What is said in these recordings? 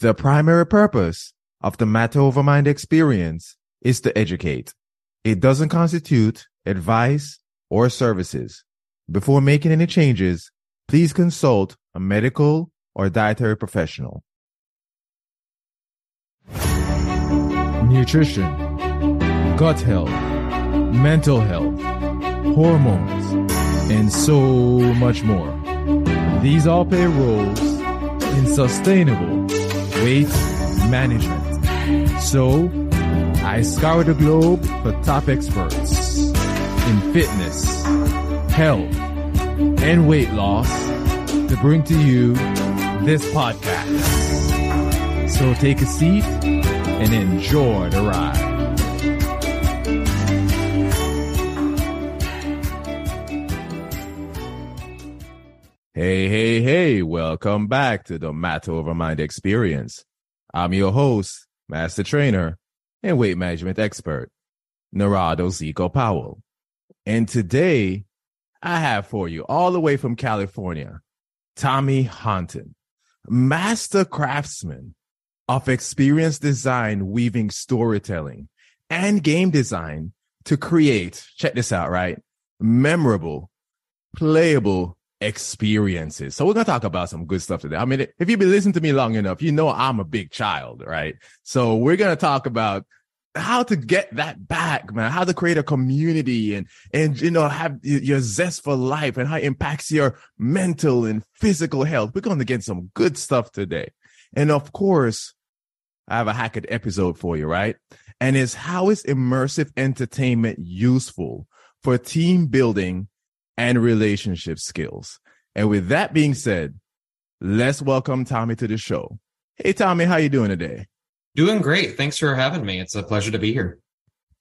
The primary purpose of the Matter Over Mind experience is to educate. It doesn't constitute advice or services. Before making any changes, please consult a medical or dietary professional. Nutrition, gut health, mental health, hormones, and so much more. These all play roles in sustainable weight management. So, I scour the globe for top experts in fitness, health, and weight loss to bring to you this podcast. So take a seat and enjoy the ride. Hey, hey, hey, welcome back to the Matter Over Mind experience. I'm your host, master trainer, and weight management expert, Narado Zeco Powell. And today I have for you all the way from California, Tommy Honton, master craftsman of experience design, weaving storytelling and game design to create, check this out, right? Memorable, playable experiences. So we're going to talk about some good stuff today. I mean, if you've been listening to me long enough, you know I'm a big child, right? So we're going to talk about how to get that back, man, how to create a community and, and, you know, have your zest for life and how it impacts your mental and physical health. We're going to get some good stuff today. And of course, I have a Hackett episode for you, right? And it's how is immersive entertainment useful for team building and relationship skills. And with that being said, let's welcome Tommy to the show. Hey, Tommy, how you doing today? Doing great. Thanks for having me. It's a pleasure to be here.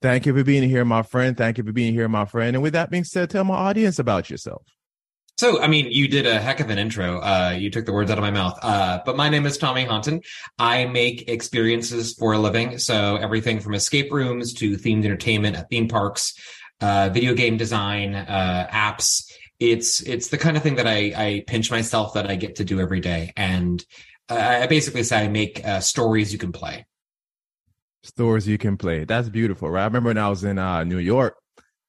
Thank you for being here, my friend. Thank you for being here, my friend. And with that being said, tell my audience about yourself. So, I mean, you did a heck of an intro. Uh, you took the words out of my mouth. Uh, but my name is Tommy Honton. I make experiences for a living. So everything from escape rooms to themed entertainment at theme parks, uh, video game design, uh, apps. It's it's the kind of thing that I, I pinch myself that I get to do every day, and I basically say I make uh, stories you can play. Stories you can play. That's beautiful, right? I remember when I was in uh, New York,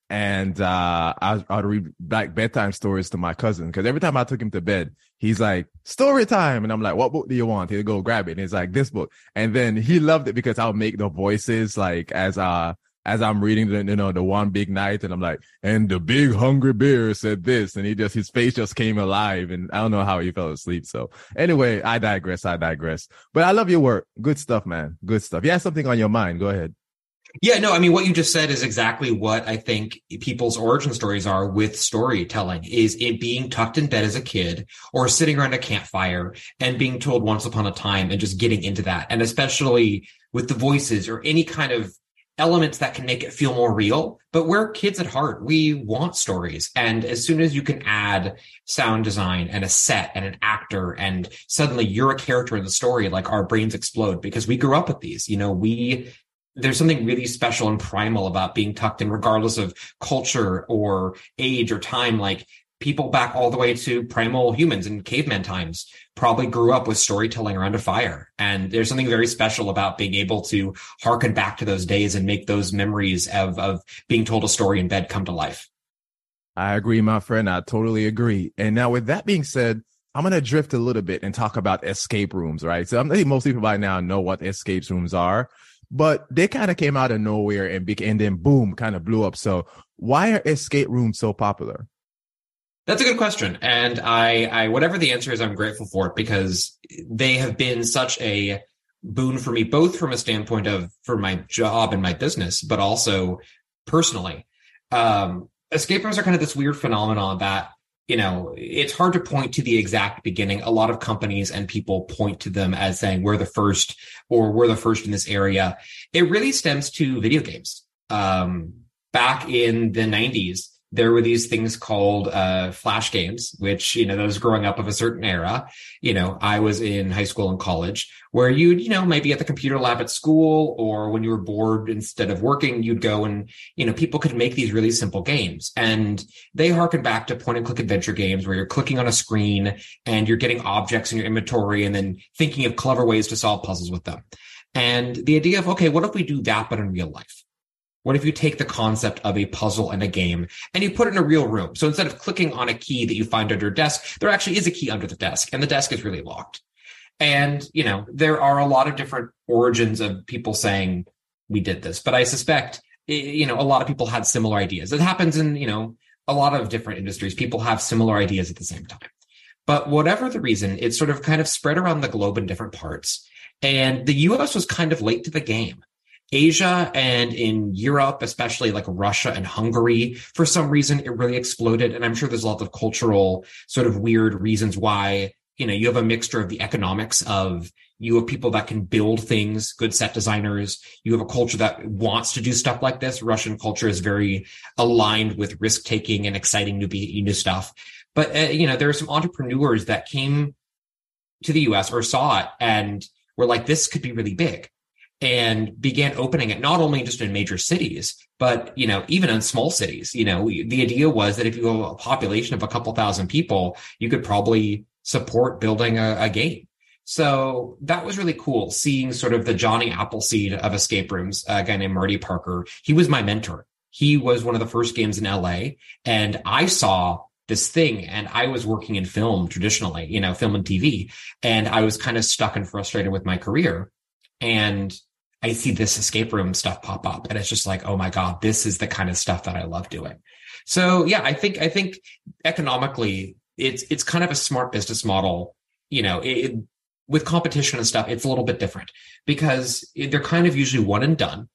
and uh, I, I'd read like bedtime stories to my cousin because every time I took him to bed, he's like, "Story time," and I'm like, "What book do you want?" He'll go grab it, and he's like, "This book," and then he loved it because I'll make the voices like as uh as I'm reading the, you know, the one big night and I'm like, and the big hungry bear said this and he just, his face just came alive and I don't know how he fell asleep. So anyway, I digress. I digress, but I love your work. Good stuff, man. Good stuff. You have something on your mind. Go ahead. Yeah, no, I mean, what you just said is exactly what I think people's origin stories are with storytelling is it being tucked in bed as a kid or sitting around a campfire and being told once upon a time and just getting into that. And especially with the voices or any kind of elements that can make it feel more real. But we're kids at heart. We want stories. And as soon as you can add sound design and a set and an actor, and suddenly you're a character in the story, like our brains explode because we grew up with these. You know, we, there's something really special and primal about being tucked in, regardless of culture or age or time. Like people back all the way to primal humans and caveman times probably grew up with storytelling around a fire. And there's something very special about being able to harken back to those days and make those memories of, of being told a story in bed come to life. I agree, my friend. I totally agree. And now with that being said, I'm going to drift a little bit and talk about escape rooms, right? So I think most people by now know what escape rooms are, but they kind of came out of nowhere and, be- and then boom, kind of blew up. So why are escape rooms so popular? That's a good question. And I, I, whatever the answer is, I'm grateful for it because they have been such a boon for me, both from a standpoint of for my job and my business, but also personally. Um, escape rooms are kind of this weird phenomenon that, you know, it's hard to point to the exact beginning. A lot of companies and people point to them as saying we're the first or we're the first in this area. It really stems to video games. Um, back in the 90s, there were these things called uh, flash games, which, you know, those growing up of a certain era. You know, I was in high school and college where you'd, you know, maybe at the computer lab at school or when you were bored instead of working, you'd go and, you know, people could make these really simple games. And they harken back to point and click adventure games where you're clicking on a screen and you're getting objects in your inventory and then thinking of clever ways to solve puzzles with them. And the idea of, okay, what if we do that, but in real life? What if you take the concept of a puzzle and a game and you put it in a real room? So instead of clicking on a key that you find under a desk, there actually is a key under the desk and the desk is really locked. And, you know, there are a lot of different origins of people saying we did this, but I suspect, you know, a lot of people had similar ideas. It happens in, you know, a lot of different industries. People have similar ideas at the same time. But whatever the reason, it's sort of kind of spread around the globe in different parts. And the US was kind of late to the game. Asia and in Europe, especially like Russia and Hungary, for some reason it really exploded. And I'm sure there's a lot of cultural sort of weird reasons why, you know, you have a mixture of the economics of you have people that can build things, good set designers. You have a culture that wants to do stuff like this. Russian culture is very aligned with risk taking and exciting new, new stuff. But, uh, you know, there are some entrepreneurs that came to the US or saw it and were like, this could be really big and began opening it not only just in major cities, but you know, even in small cities. You know, the idea was that if you have a population of a couple thousand people, you could probably support building a, a game. So that was really cool seeing sort of the Johnny Appleseed of escape rooms, a guy named Marty Parker. He was my mentor. He was one of the first games in LA and I saw this thing and I was working in film traditionally, you know, film and TV. And I was kind of stuck and frustrated with my career. And I see this escape room stuff pop up and it's just like, oh my God, this is the kind of stuff that I love doing. So yeah, I think, I think economically it's, it's kind of a smart business model. You know, it, with competition and stuff, it's a little bit different because they're kind of usually one and done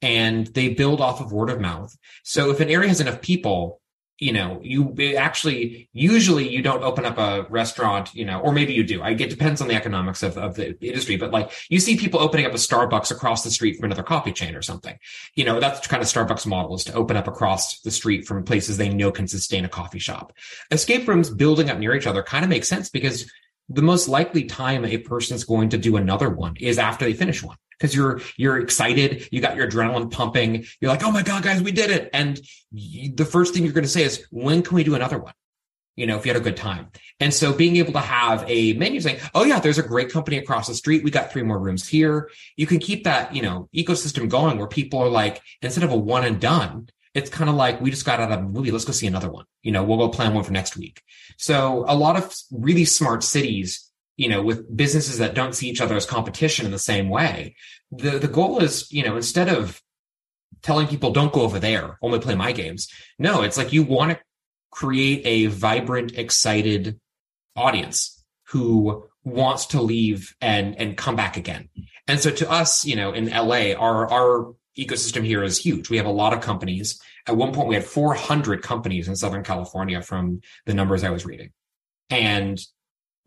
and they build off of word of mouth. So if an area has enough people, you know, you actually usually you don't open up a restaurant, you know, or maybe you do. I it depends on the economics of, of the industry, but like you see people opening up a Starbucks across the street from another coffee chain or something. You know, that's kind of Starbucks model is to open up across the street from places they know can sustain a coffee shop. Escape rooms building up near each other kind of makes sense because the most likely time a person's going to do another one is after they finish one because you're you're excited you got your adrenaline pumping you're like oh my god guys we did it. And you, the first thing you're going to say is when can we do another one? You know if you had a good time. And so being able to have a menu saying oh yeah there's a great company across the street. We got three more rooms here. You can keep that you know ecosystem going where people are like instead of a one and done it's kind of like we just got out of a movie. Let's go see another one. You know we'll go plan one for next week. So a lot of really smart cities you know, with businesses that don't see each other as competition in the same way. The the goal is, you know, instead of telling people don't go over there, only play my games. No, it's like you want to create a vibrant, excited audience who wants to leave and and come back again. And so to us, you know, in LA, our our ecosystem here is huge. We have a lot of companies. At one point we had 400 companies in Southern California from the numbers I was reading. And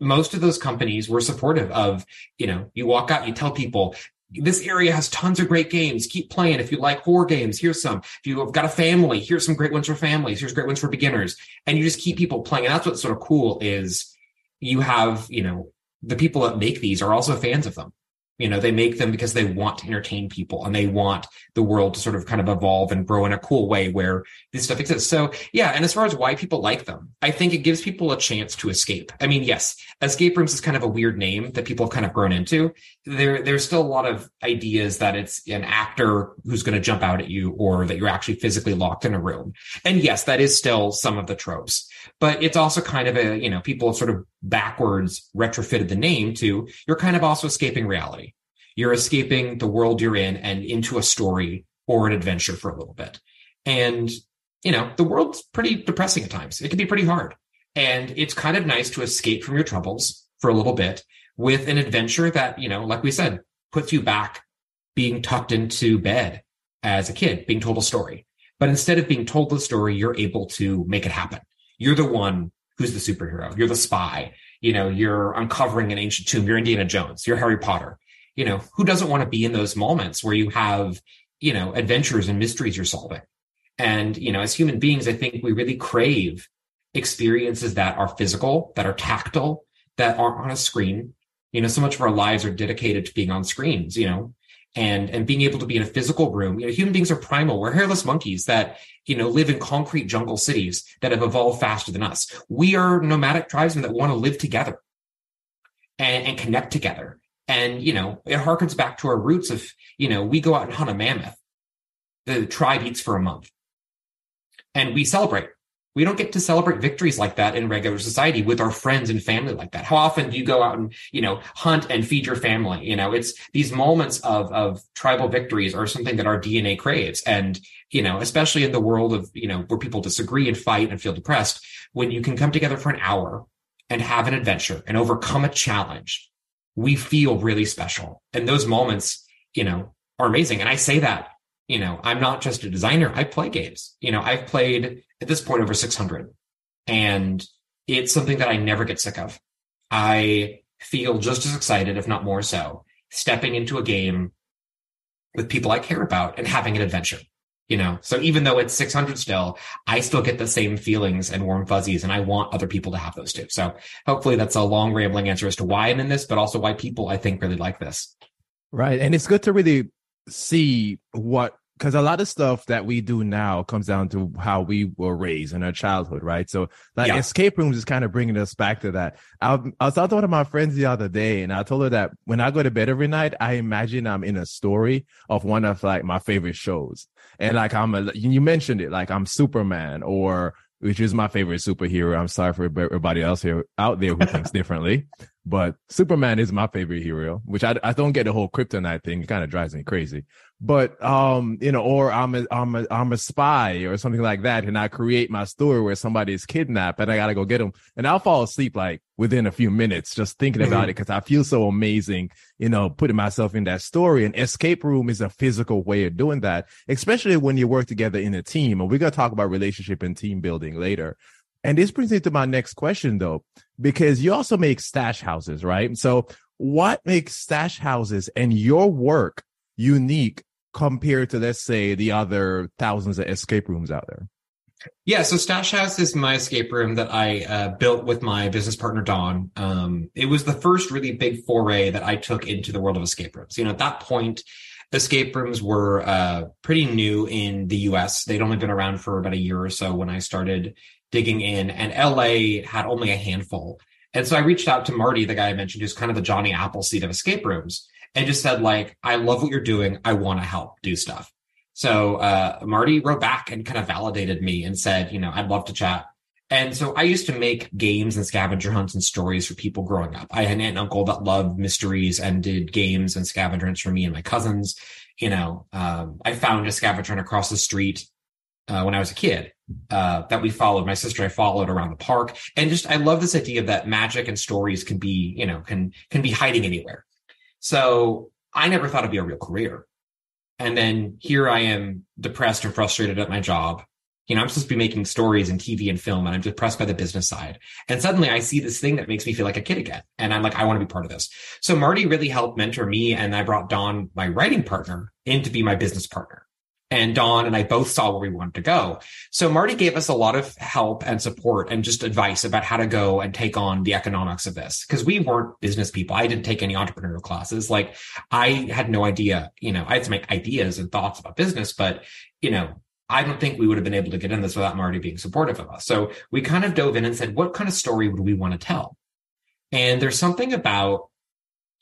most of those companies were supportive of, you know, you walk out, you tell people, this area has tons of great games. Keep playing. If you like horror games, here's some. If you've got a family, here's some great ones for families. Here's great ones for beginners. And you just keep people playing. And that's what's sort of cool is you have, you know, the people that make these are also fans of them. You know, they make them because they want to entertain people and they want the world to sort of kind of evolve and grow in a cool way where this stuff exists. So yeah. And as far as why people like them, I think it gives people a chance to escape. I mean, yes, escape rooms is kind of a weird name that people have kind of grown into. There, there's still a lot of ideas that it's an actor who's going to jump out at you or that you're actually physically locked in a room. And yes, that is still some of the tropes, but it's also kind of a, you know, people have sort of backwards retrofitted the name to you're kind of also escaping reality you're escaping the world you're in and into a story or an adventure for a little bit. And, you know, the world's pretty depressing at times. It can be pretty hard. And it's kind of nice to escape from your troubles for a little bit with an adventure that, you know, like we said, puts you back being tucked into bed as a kid, being told a story. But instead of being told the story, you're able to make it happen. You're the one who's the superhero. You're the spy. You know, you're uncovering an ancient tomb. You're Indiana Jones. You're Harry Potter you know, who doesn't want to be in those moments where you have, you know, adventures and mysteries you're solving? And, you know, as human beings, I think we really crave experiences that are physical, that are tactile, that aren't on a screen. You know, so much of our lives are dedicated to being on screens, you know, and and being able to be in a physical room. You know, human beings are primal. We're hairless monkeys that you know live in concrete jungle cities that have evolved faster than us. We are nomadic tribesmen that want to live together and, and connect together. And you know, it harkens back to our roots of you know we go out and hunt a mammoth. The tribe eats for a month, and we celebrate we don't get to celebrate victories like that in regular society with our friends and family like that. How often do you go out and, you know, hunt and feed your family? You know, it's these moments of, of tribal victories are something that our DNA craves. And, you know, especially in the world of, you know, where people disagree and fight and feel depressed, when you can come together for an hour and have an adventure and overcome a challenge, we feel really special. And those moments, you know, are amazing. And I say that you know, I'm not just a designer. I play games. You know, I've played at this point over 600 and it's something that I never get sick of. I feel just as excited, if not more so, stepping into a game with people I care about and having an adventure. You know, so even though it's 600 still, I still get the same feelings and warm fuzzies, and I want other people to have those too. So hopefully that's a long rambling answer as to why I'm in this, but also why people I think really like this. Right. And it's good to really see what because a lot of stuff that we do now comes down to how we were raised in our childhood, right? So, like yeah. escape rooms is kind of bringing us back to that. I, I was talking to one of my friends the other day, and I told her that when I go to bed every night, I imagine I'm in a story of one of like my favorite shows, and like I'm a, you mentioned it, like I'm Superman or which is my favorite superhero. I'm sorry for everybody else here out there who thinks differently, but Superman is my favorite hero, which I, I don't get the whole kryptonite thing. It kind of drives me crazy. But um you know or i'm a i'm a i'm a spy or something like that and i create my story where somebody is kidnapped and i gotta go get them and i'll fall asleep like within a few minutes just thinking mm-hmm. about it because i feel so amazing you know putting myself in that story. And escape room is a physical way of doing that especially when you work together in a team. And we're going to talk about relationship and team building later and this brings me to my next question though because you also make stash houses right so what makes stash houses and your work unique compared to let's say the other thousands of escape rooms out there? Yeah, so Stash House is my escape room that I uh, built with my business partner Don. Um, it was the first really big foray that I took into the world of escape rooms. You know, at that point, escape rooms were uh, pretty new in the U.S. They'd only been around for about a year or so when I started digging in, and LA had only a handful. And so I reached out to Marty, the guy I mentioned, who's kind of the Johnny Appleseed of escape rooms and just said like, I love what you're doing. I want to help do stuff. So uh, Marty wrote back and kind of validated me and said, you know, I'd love to chat. And so I used to make games and scavenger hunts and stories for people growing up. I had an aunt and uncle that loved mysteries and did games and scavenger hunts for me and my cousins. You know, um, I found a scavenger hunt across the street uh, when I was a kid uh, that we followed. My sister I followed around the park, and just I love this idea that magic and stories can be, you know, can can be hiding anywhere. So I never thought it'd be a real career. And then here I am depressed and frustrated at my job. You know, I'm supposed to be making stories and TV and film and I'm depressed by the business side. And suddenly I see this thing that makes me feel like a kid again. And I'm like, I want to be part of this. So Marty really helped mentor me. And I brought Don, my writing partner, in to be my business partner and Don and I both saw where we wanted to go. So Marty gave us a lot of help and support and just advice about how to go and take on the economics of this because we weren't business people. I didn't take any entrepreneurial classes. Like I had no idea, you know, I had some ideas and thoughts about business, but you know, I don't think we would have been able to get in this without Marty being supportive of us. So we kind of dove in and said, what kind of story would we want to tell? And there's something about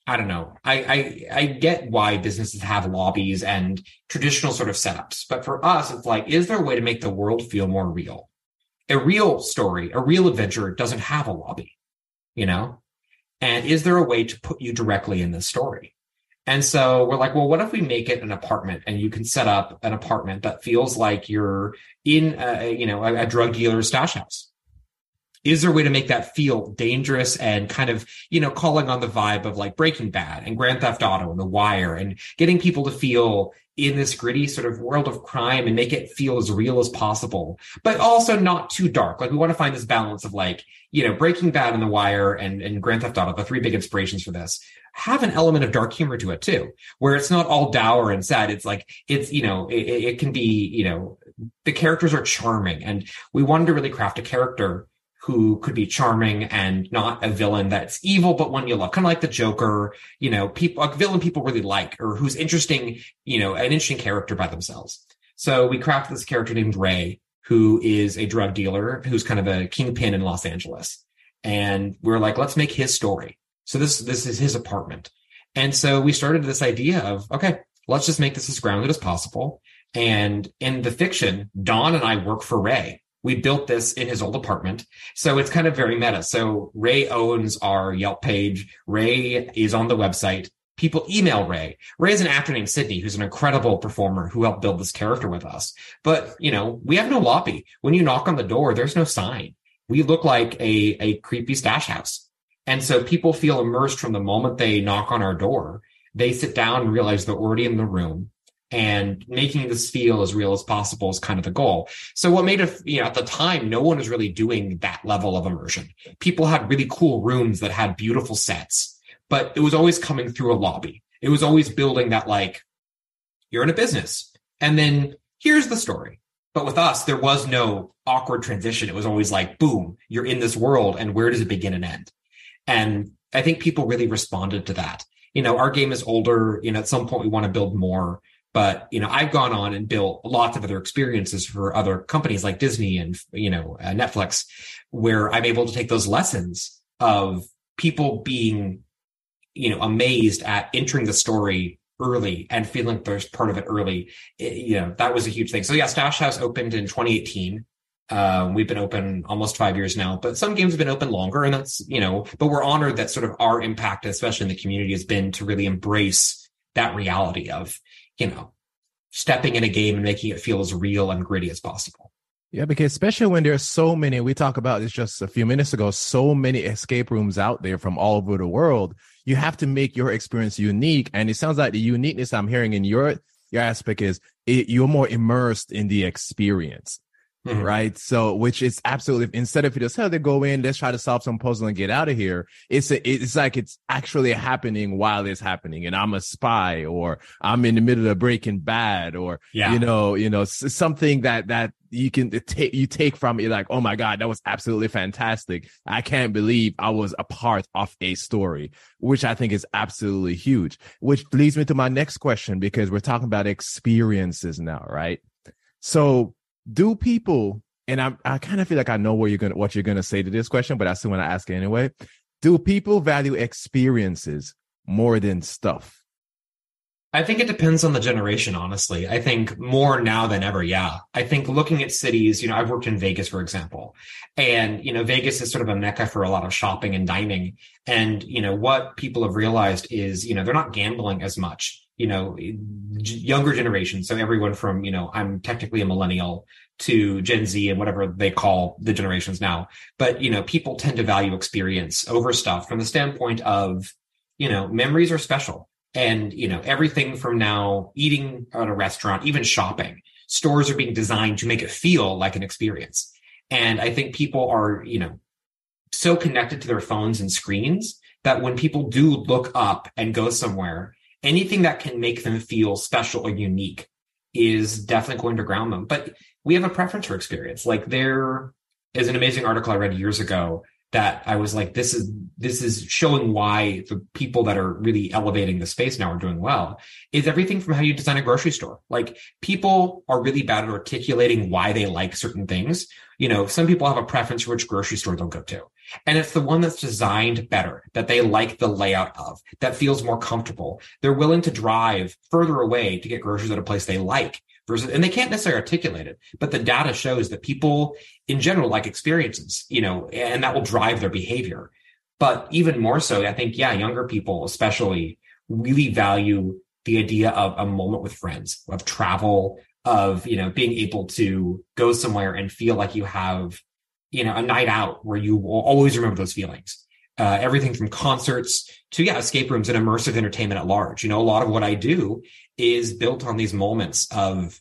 I don't know. I, I, I get why businesses have lobbies and traditional sort of setups, but for us, it's like, is there a way to make the world feel more real? A real story, a real adventure doesn't have a lobby, you know? And is there a way to put you directly in the story? And so we're like, well, what if we make it an apartment and you can set up an apartment that feels like you're in, a, you know, a, a drug dealer's stash house? Is there a way to make that feel dangerous and kind of, you know, calling on the vibe of like Breaking Bad and Grand Theft Auto and The Wire and getting people to feel in this gritty sort of world of crime and make it feel as real as possible, but also not too dark. Like we want to find this balance of like, you know, Breaking Bad and The Wire and, and Grand Theft Auto, the three big inspirations for this, have an element of dark humor to it too, where it's not all dour and sad. It's like, it's, you know, it, it can be, you know, the characters are charming and we wanted to really craft a character who could be charming and not a villain that's evil, but one you love, kind of like the Joker, you know, people, a villain people really like, or who's interesting, you know, an interesting character by themselves. So we crafted this character named Ray, who is a drug dealer, who's kind of a kingpin in Los Angeles. And we're like, let's make his story. So this, this is his apartment. And so we started this idea of, okay, let's just make this as grounded as possible. And in the fiction, Don and I work for Ray. We built this in his old apartment. So it's kind of very meta. So Ray owns our Yelp page. Ray is on the website. People email Ray. Ray is an actor named Sydney, who's an incredible performer who helped build this character with us. But, you know, we have no lobby. When you knock on the door, there's no sign. We look like a, a creepy stash house. And so people feel immersed from the moment they knock on our door. They sit down and realize they're already in the room and making this feel as real as possible is kind of the goal. So what made it, you know, at the time, no one was really doing that level of immersion. People had really cool rooms that had beautiful sets, but it was always coming through a lobby. It was always building that like, you're in a business and then here's the story. But with us, there was no awkward transition. It was always like, boom, you're in this world and where does it begin and end? And I think people really responded to that. You know, our game is older. You know, at some point we want to build more but you know i've gone on and built lots of other experiences for other companies like disney and you know uh, netflix where i'm able to take those lessons of people being you know amazed at entering the story early and feeling there's part of it early it, you know that was a huge thing so yeah stash house opened in 2018 uh, we've been open almost five years now, but some games have been open longer, and that's you know. But we're honored that sort of our impact, especially in the community, has been to really embrace that reality of you know, stepping in a game and making it feel as real and gritty as possible. Yeah, because especially when there's so many, we talked about this just a few minutes ago, so many escape rooms out there from all over the world. You have to make your experience unique. And it sounds like the uniqueness I'm hearing in your your aspect is it, you're more immersed in the experience. Mm-hmm. Right. So, which is absolutely, instead of you just, oh, they go in, let's try to solve some puzzle and get out of here. It's, a, it's like it's actually happening while it's happening. And I'm a spy or I'm in the middle of breaking bad or, yeah. you know, you know, something that, that you can take, you take from it like, oh my God, that was absolutely fantastic. I can't believe I was a part of a story, which I think is absolutely huge, which leads me to my next question because we're talking about experiences now, right? So do people and I I kind of feel like I know where you're gonna what you're gonna say to this question, but I still want to ask it anyway. Do people value experiences more than stuff? I think it depends on the generation, honestly. I think more now than ever, yeah. I think looking at cities, you know, I've worked in Vegas, for example, and, you know, Vegas is sort of a mecca for a lot of shopping and dining. And, you know, what people have realized is, you know, they're not gambling as much you know younger generations so everyone from you know i'm technically a millennial to gen z and whatever they call the generations now. But you know people tend to value experience over stuff from the standpoint of you know memories are special. And you know everything from now eating at a restaurant even shopping stores are being designed to make it feel like an experience. And i think people are you know so connected to their phones and screens that when people do look up and go somewhere anything that can make them feel special or unique is definitely going to ground them. But we have a preference for experience. Like there is an amazing article I read years ago that I was like, this is this is showing why the people that are really elevating the space now are doing well. Is everything from how you design a grocery store. Like people are really bad at articulating why they like certain things. You know, some people have a preference for which grocery store they'll go to. And it's the one that's designed better, that they like the layout of, that feels more comfortable. They're willing to drive further away to get groceries at a place they like versus, and they can't necessarily articulate it, but the data shows that people in general like experiences, you know, and that will drive their behavior. But even more so, I think, yeah, younger people especially really value the idea of a moment with friends, of travel, of, you know, being able to go somewhere and feel like you have you know, a night out where you will always remember those feelings. Uh, everything from concerts to yeah, escape rooms and immersive entertainment at large. You know, a lot of what I do is built on these moments of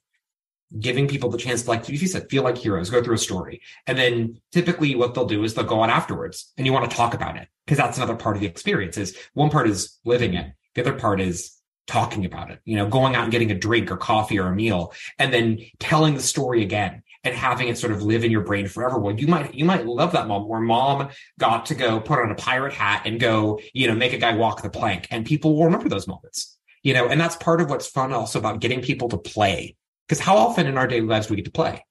giving people the chance to like you said feel like heroes go through a story and then typically what they'll do is they'll go on afterwards and you want to talk about it because that's another part of the experience is one part is living it the other part is talking about it, you know, going out and getting a drink or coffee or a meal and then telling the story again and having it sort of live in your brain forever. Well, you might, you might love that moment where mom got to go put on a pirate hat and go, you know, make a guy walk the plank and people will remember those moments, you know, and that's part of what's fun also about getting people to play. Because how often in our daily lives do we get to play?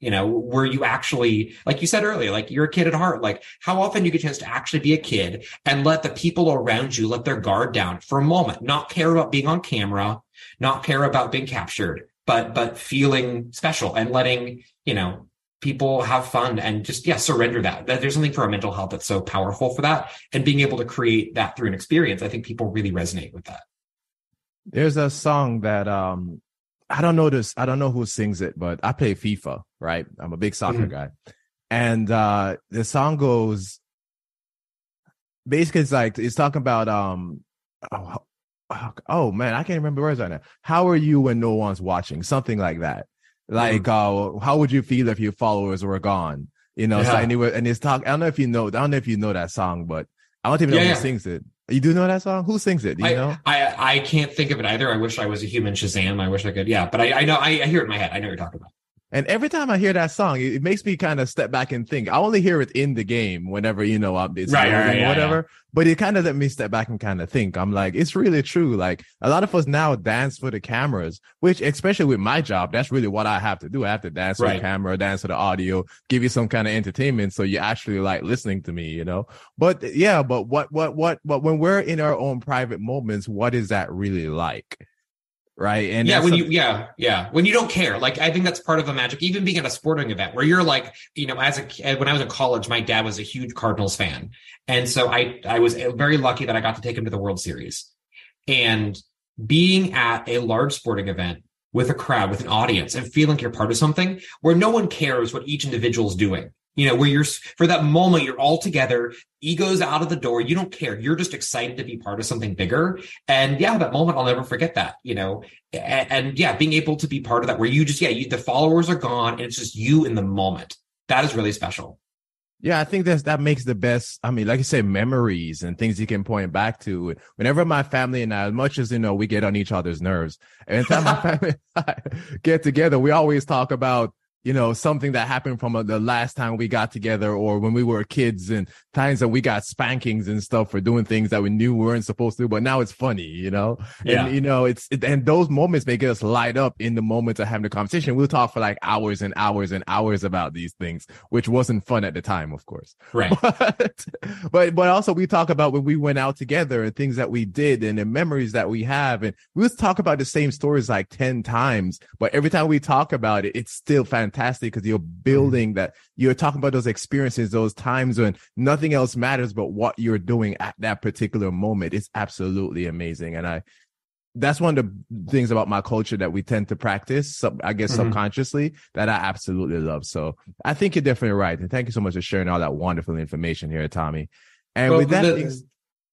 you know, where you actually, like you said earlier, like you're a kid at heart. Like how often you get a chance to actually be a kid and let the people around you let their guard down for a moment, not care about being on camera, not care about being captured, but, but feeling special and letting, you know, people have fun and just, yeah, surrender that. that. There's something for our mental health that's so powerful for that. And being able to create that through an experience, I think people really resonate with that. There's a song that, um, I don't know this. I don't know who sings it, but I play FIFA, right? I'm a big soccer mm-hmm. guy. And uh the song goes basically it's like it's talking about um oh, oh, oh man, I can't remember words right now. How are you when no one's watching? Something like that. Like mm-hmm. uh how would you feel if your followers were gone? You know, yeah. so anyway, and it's talk I don't know if you know I don't know if you know that song, but I don't even know yeah, who yeah. sings it. You do know that song? Who sings it? Do you I, know? I I can't think of it either. I wish I was a human Shazam. I wish I could. Yeah, but I, I know I, I hear it in my head. I know what you're talking about. And every time I hear that song, it, makes me kind of step back and think. I only hear it in the game whenever, you know, it's right, right, yeah, whatever. Yeah. But it kind of let me step back and kind of think. I'm like, it's really true. Like a lot of us now dance for the cameras, which especially with my job, that's really what I have to do. I have to dance right. for the camera, dance for the audio, give you some kind of entertainment. So you actually like listening to me, you know? But yeah, but what, what, what, but when we're in our own private moments, what is that really like? Right? And yeah, when you yeah yeah when you don't care, like I think that's part of the magic. Even being at a sporting event where you're like, you know, as a when I was in college, my dad was a huge Cardinals fan, and so I I was very lucky that I got to take him to the World Series, and being at a large sporting event with a crowd, with an audience, and feeling like you're part of something where no one cares what each individual is doing you know, where you're for that moment, you're all together, egos out of the door. You don't care. You're just excited to be part of something bigger. And yeah, that moment, I'll never forget that, you know, and, and yeah, being able to be part of that where you just, yeah, you, the followers are gone and it's just you in the moment. That is really special. Yeah, I think that's that makes the best. I mean, like I said, memories and things you can point back to. Whenever my family and I, as much as you know, we get on each other's nerves. Every time my family get together, we always talk about you know, something that happened from uh, the last time we got together or when we were kids and times that we got spankings and stuff for doing things that we knew we weren't supposed to, but now it's funny, you know? Yeah. And, you know, it's, it, and those moments make us light up in the moments of having the conversation. We'll talk for like hours and hours and hours about these things, which wasn't fun at the time, of course. Right. But, but, but also we talk about when we went out together and things that we did and the memories that we have. And we'll talk about the same stories like 10 times, but every time we talk about it, it's still fantastic fantastic because you're mm-hmm. building that you're talking about those experiences, those times when nothing else matters but what you're doing at that particular moment. It's absolutely amazing. And I, that's one of the things about my culture that we tend to practice, sub, I guess mm-hmm. subconsciously, that I absolutely love. So I think you're definitely right. And thank you so much for sharing all that wonderful information here, Tommy. And well, with that, the,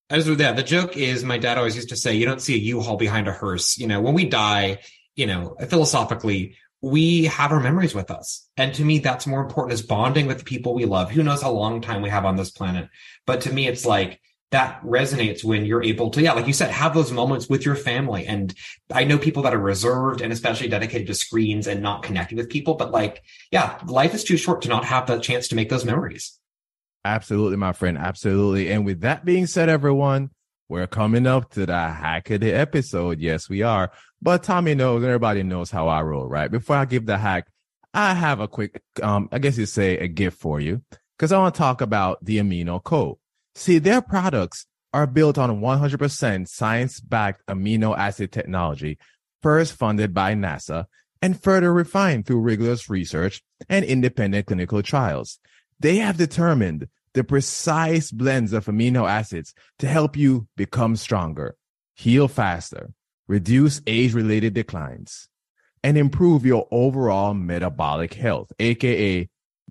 as with that, the joke is my dad always used to say, you don't see a U-Haul behind a hearse. You know, when we die, you know, philosophically, we have our memories with us. And to me, that's more important is bonding with the people we love. Who knows how long time we have on this planet. But to me, it's like that resonates when you're able to, yeah, like you said, have those moments with your family. And I know people that are reserved and especially dedicated to screens and not connecting with people. But like, yeah, life is too short to not have the chance to make those memories. Absolutely, my friend. Absolutely. And with that being said, everyone, we're coming up to the hack of the episode. Yes, we are. But Tommy knows, everybody knows how I roll, right? Before I give the hack, I have a quick, um, I guess you say a gift for you because I want to talk about the Amino Co. See, their products are built on 100% science backed amino acid technology, first funded by NASA and further refined through rigorous research and independent clinical trials. They have determined the precise blends of amino acids to help you become stronger, heal faster, reduce age related declines, and improve your overall metabolic health, aka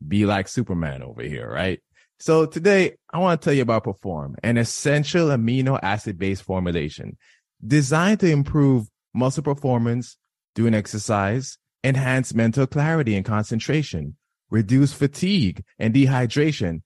be like Superman over here, right? So today I want to tell you about Perform, an essential amino acid based formulation designed to improve muscle performance during exercise, enhance mental clarity and concentration, reduce fatigue and dehydration,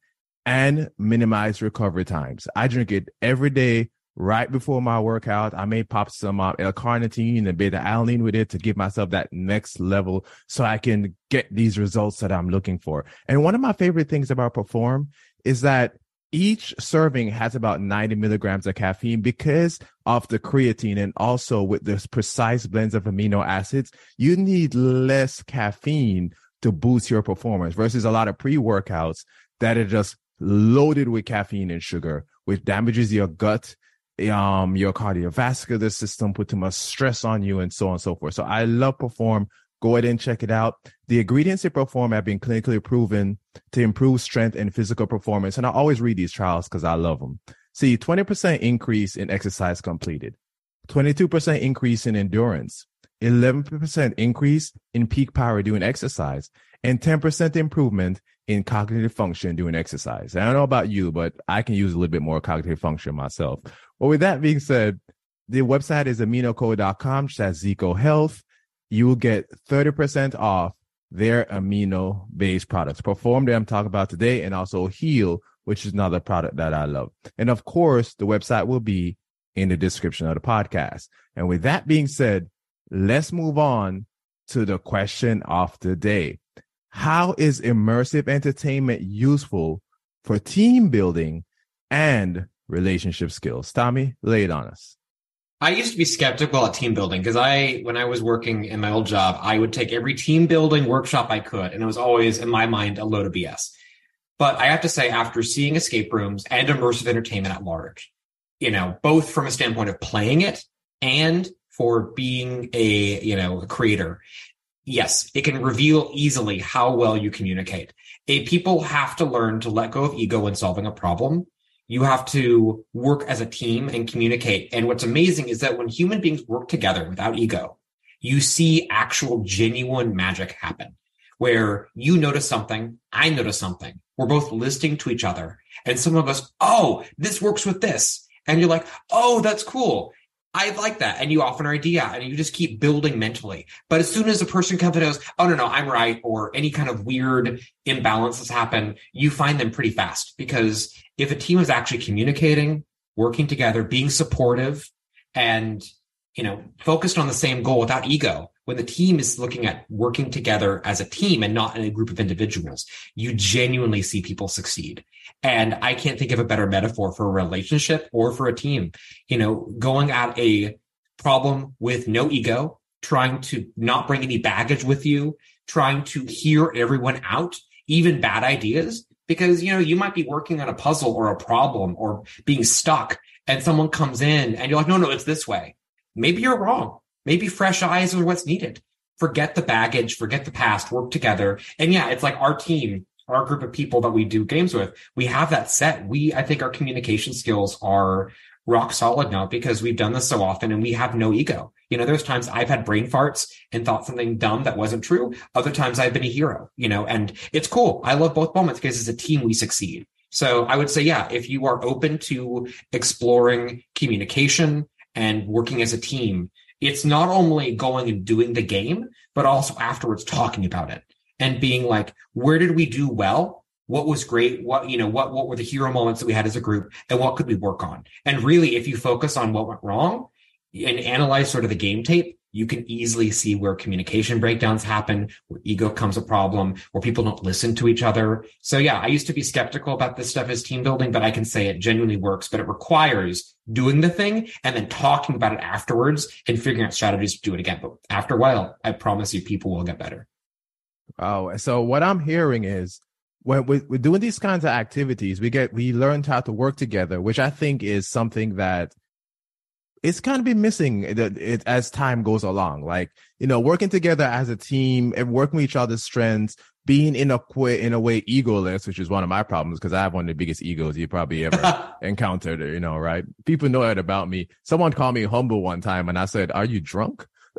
and minimize recovery times. I drink it every day right before my workout. I may pop some uh, L-carnitine and beta alanine with it to give myself that next level so I can get these results that I'm looking for. And one of my favorite things about Perform is that each serving has about 90 milligrams of caffeine because of the creatine and also with this precise blends of amino acids, you need less caffeine to boost your performance versus a lot of pre-workouts that are just loaded with caffeine and sugar, which damages your gut, um, your cardiovascular system, put too much stress on you and so on and so forth. So I love Perform. Go ahead and check it out. The ingredients in Perform have been clinically proven to improve strength and physical performance. And I always read these trials because I love them. See, 20% increase in exercise completed, 22% increase in endurance, 11% increase in peak power during exercise, and 10% improvement in cognitive function during exercise. I don't know about you, but I can use a little bit more cognitive function myself. Well, with that being said, the website is aminoco.com, that's Zeco Health. You will get 30% off their amino based products. Perform that I'm talking about today and also Heal, which is another product that I love. And of course, the website will be in the description of the podcast. And with that being said, let's move on to the question of the day. How is immersive entertainment useful for team building and relationship skills? Tommy, lay it on us. I used to be skeptical at team building because I, when I was working in my old job, I would take every team building workshop I could. And it was always, in my mind, a load of BS. But I have to say, after seeing escape rooms and immersive entertainment at large, you know, both from a standpoint of playing it and for being a, you know, a creator, yes, it can reveal easily how well you communicate. A, people have to learn to let go of ego when solving a problem you have to work as a team and communicate. And what's amazing is that when human beings work together without ego, you see actual genuine magic happen where you notice something, I notice something. We're both listening to each other and some of us, oh, this works with this. And you're like, oh, that's cool. I like that. And you offer an idea and you just keep building mentally. But as soon as a person comes and goes, oh, no, no, I'm right, or any kind of weird imbalances happen, you find them pretty fast because if a team is actually communicating, working together, being supportive, and you know, focused on the same goal without ego, when the team is looking at working together as a team and not in a group of individuals, you genuinely see people succeed. And I can't think of a better metaphor for a relationship or for a team. You know, going at a problem with no ego, trying to not bring any baggage with you, trying to hear everyone out, even bad ideas, because you know you might be working on a puzzle or a problem or being stuck and someone comes in and you're like no no it's this way. Maybe you're wrong. Maybe fresh eyes are what's needed. Forget the baggage forget the past work together. And yeah it's like our team our group of people that we do games with we have that set we i think our communication skills are rock solid now because we've done this so often and we have no ego. You know, there's times I've had brain farts and thought something dumb that wasn't true. Other times I've been a hero, you know, and it's cool. I love both moments because as a team, we succeed. So I would say, yeah, if you are open to exploring communication and working as a team, it's not only going and doing the game, but also afterwards talking about it and being like, where did we do well? what was great? What you know what what were the hero moments that we had as a group? And what could we work on? And really if you focus on what went wrong and analyze sort of the game tape you can easily see where communication breakdowns happen where ego comes a problem where people don't listen to each other. So yeah i used to be skeptical about this stuff as team building but i can say it genuinely works but it requires doing the thing and then talking about it afterwards and figuring out strategies to do it again. But after a while i promise you people will get better oh so what i'm hearing is when we're, we're doing these kinds of activities, we get we learned how to work together, which I think is something that it's kind of been missing eh, it, it, as time goes along. Like you know, working together as a team and working with each other's strengths, being in a way in a way egoless, which is one of my problems because I have one of the biggest egos you probably ever encountered. You know, right? People know that about me. Someone called me humble one time, and I said, "Are you drunk?"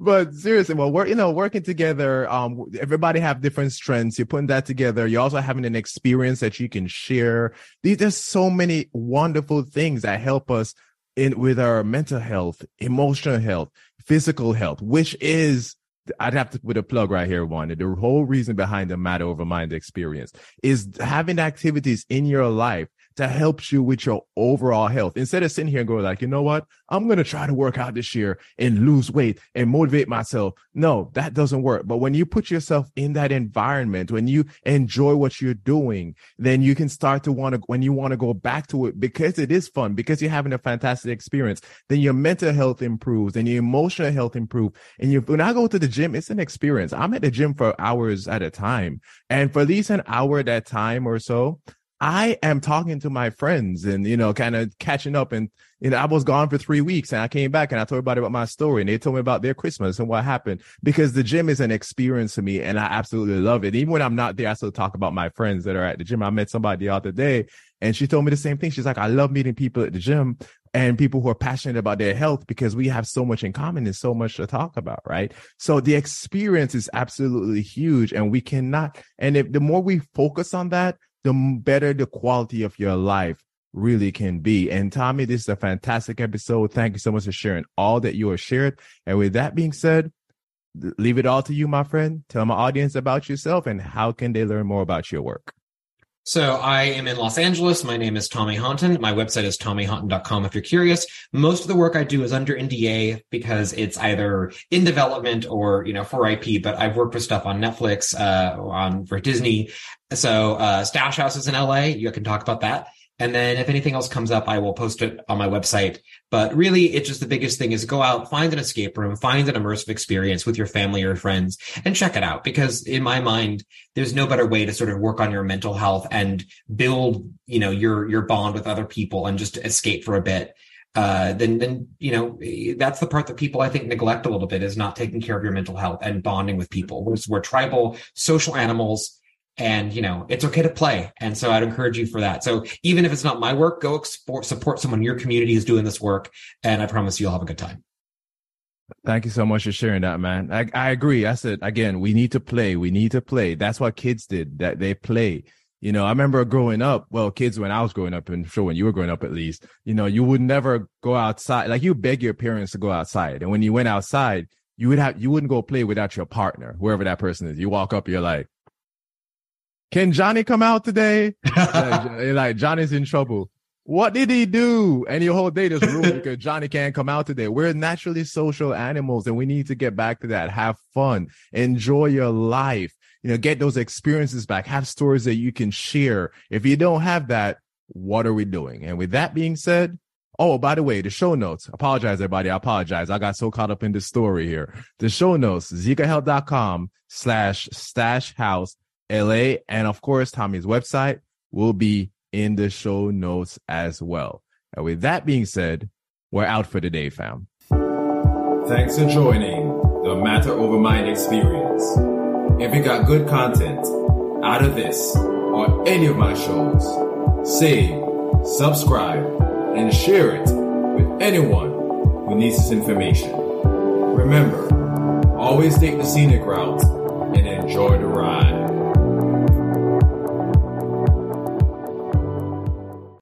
but seriously, well, we're you know working together. Um, everybody have different strengths. You're putting that together. You're also having an experience that you can share. These there's so many wonderful things that help us in with our mental health, emotional health, physical health, which is I'd have to put a plug right here, one. The whole reason behind the matter over mind experience is having activities in your life that helps you with your overall health. Instead of sitting here and going like, you know what? I'm going to try to work out this year and lose weight and motivate myself. No, that doesn't work. But when you put yourself in that environment, when you enjoy what you're doing, then you can start to want to, when you want to go back to it because it is fun, because you're having a fantastic experience, then your mental health improves and your emotional health improves. And you, when I go to the gym, it's an experience. I'm at the gym for hours at a time. And for at least an hour at that time or so, I am talking to my friends and, you know, kind of catching up. And, you know, I was gone for three weeks and I came back and I told everybody about my story and they told me about their Christmas and what happened because the gym is an experience to me and I absolutely love it. Even when I'm not there, I still talk about my friends that are at the gym. I met somebody the other day and she told me the same thing. She's like, I love meeting people at the gym and people who are passionate about their health because we have so much in common and so much to talk about, right? So the experience is absolutely huge and we cannot, and if the more we focus on that, the better the quality of your life really can be. And Tommy, this is a fantastic episode. Thank you so much for sharing all that you have shared. And with that being said, leave it all to you, my friend. Tell my audience about yourself and how can they learn more about your work. So I am in Los Angeles. My name is Tommy Honton. My website is tommyhonton.com if you're curious. Most of the work I do is under NDA because it's either in development or, you know, for IP, but I've worked with stuff on Netflix, uh, on for Disney. So, uh, Stash House is in LA. You can talk about that. And then if anything else comes up, I will post it on my website. But really, it's just the biggest thing is go out, find an escape room, find an immersive experience with your family or friends and check it out. Because in my mind, there's no better way to sort of work on your mental health and build, you know, your, your bond with other people and just escape for a bit. Uh, then, then, you know, that's the part that people I think neglect a little bit is not taking care of your mental health and bonding with people. We're, we're tribal social animals and you know it's okay to play and so i'd encourage you for that so even if it's not my work go export, support someone in your community is doing this work and i promise you'll have a good time Thank you so much for sharing that, man. I, I agree. I said again, we need to play. We need to play. That's what kids did. That they play. You know, I remember growing up. Well, kids when I was growing up, and sure when you were growing up, at least, you know, you would never go outside. Like you beg your parents to go outside, and when you went outside, you would have you wouldn't go play without your partner, whoever that person is. You walk up, you're like, can Johnny come out today? like, like, Johnny's in trouble. What did he do? And your whole day just ruined because Johnny can't come out today. We're naturally social animals and we need to get back to that. Have fun. Enjoy your life. You know, get those experiences back. Have stories that you can share. If you don't have that, what are we doing? And with that being said, Oh, by the way, the show notes. Apologize, everybody. I apologize. I got so caught up in the story here. The show notes, zecohealth.com slash stash house LA. And of course, Tommy's website will be in the show notes as well. And with that being said, we're out for the day, fam. Thanks for joining the Matter Over Mind experience. If you got good content out of this or any of my shows, save, subscribe, and share it with anyone who needs this information. Remember, always take the scenic route and enjoy the ride.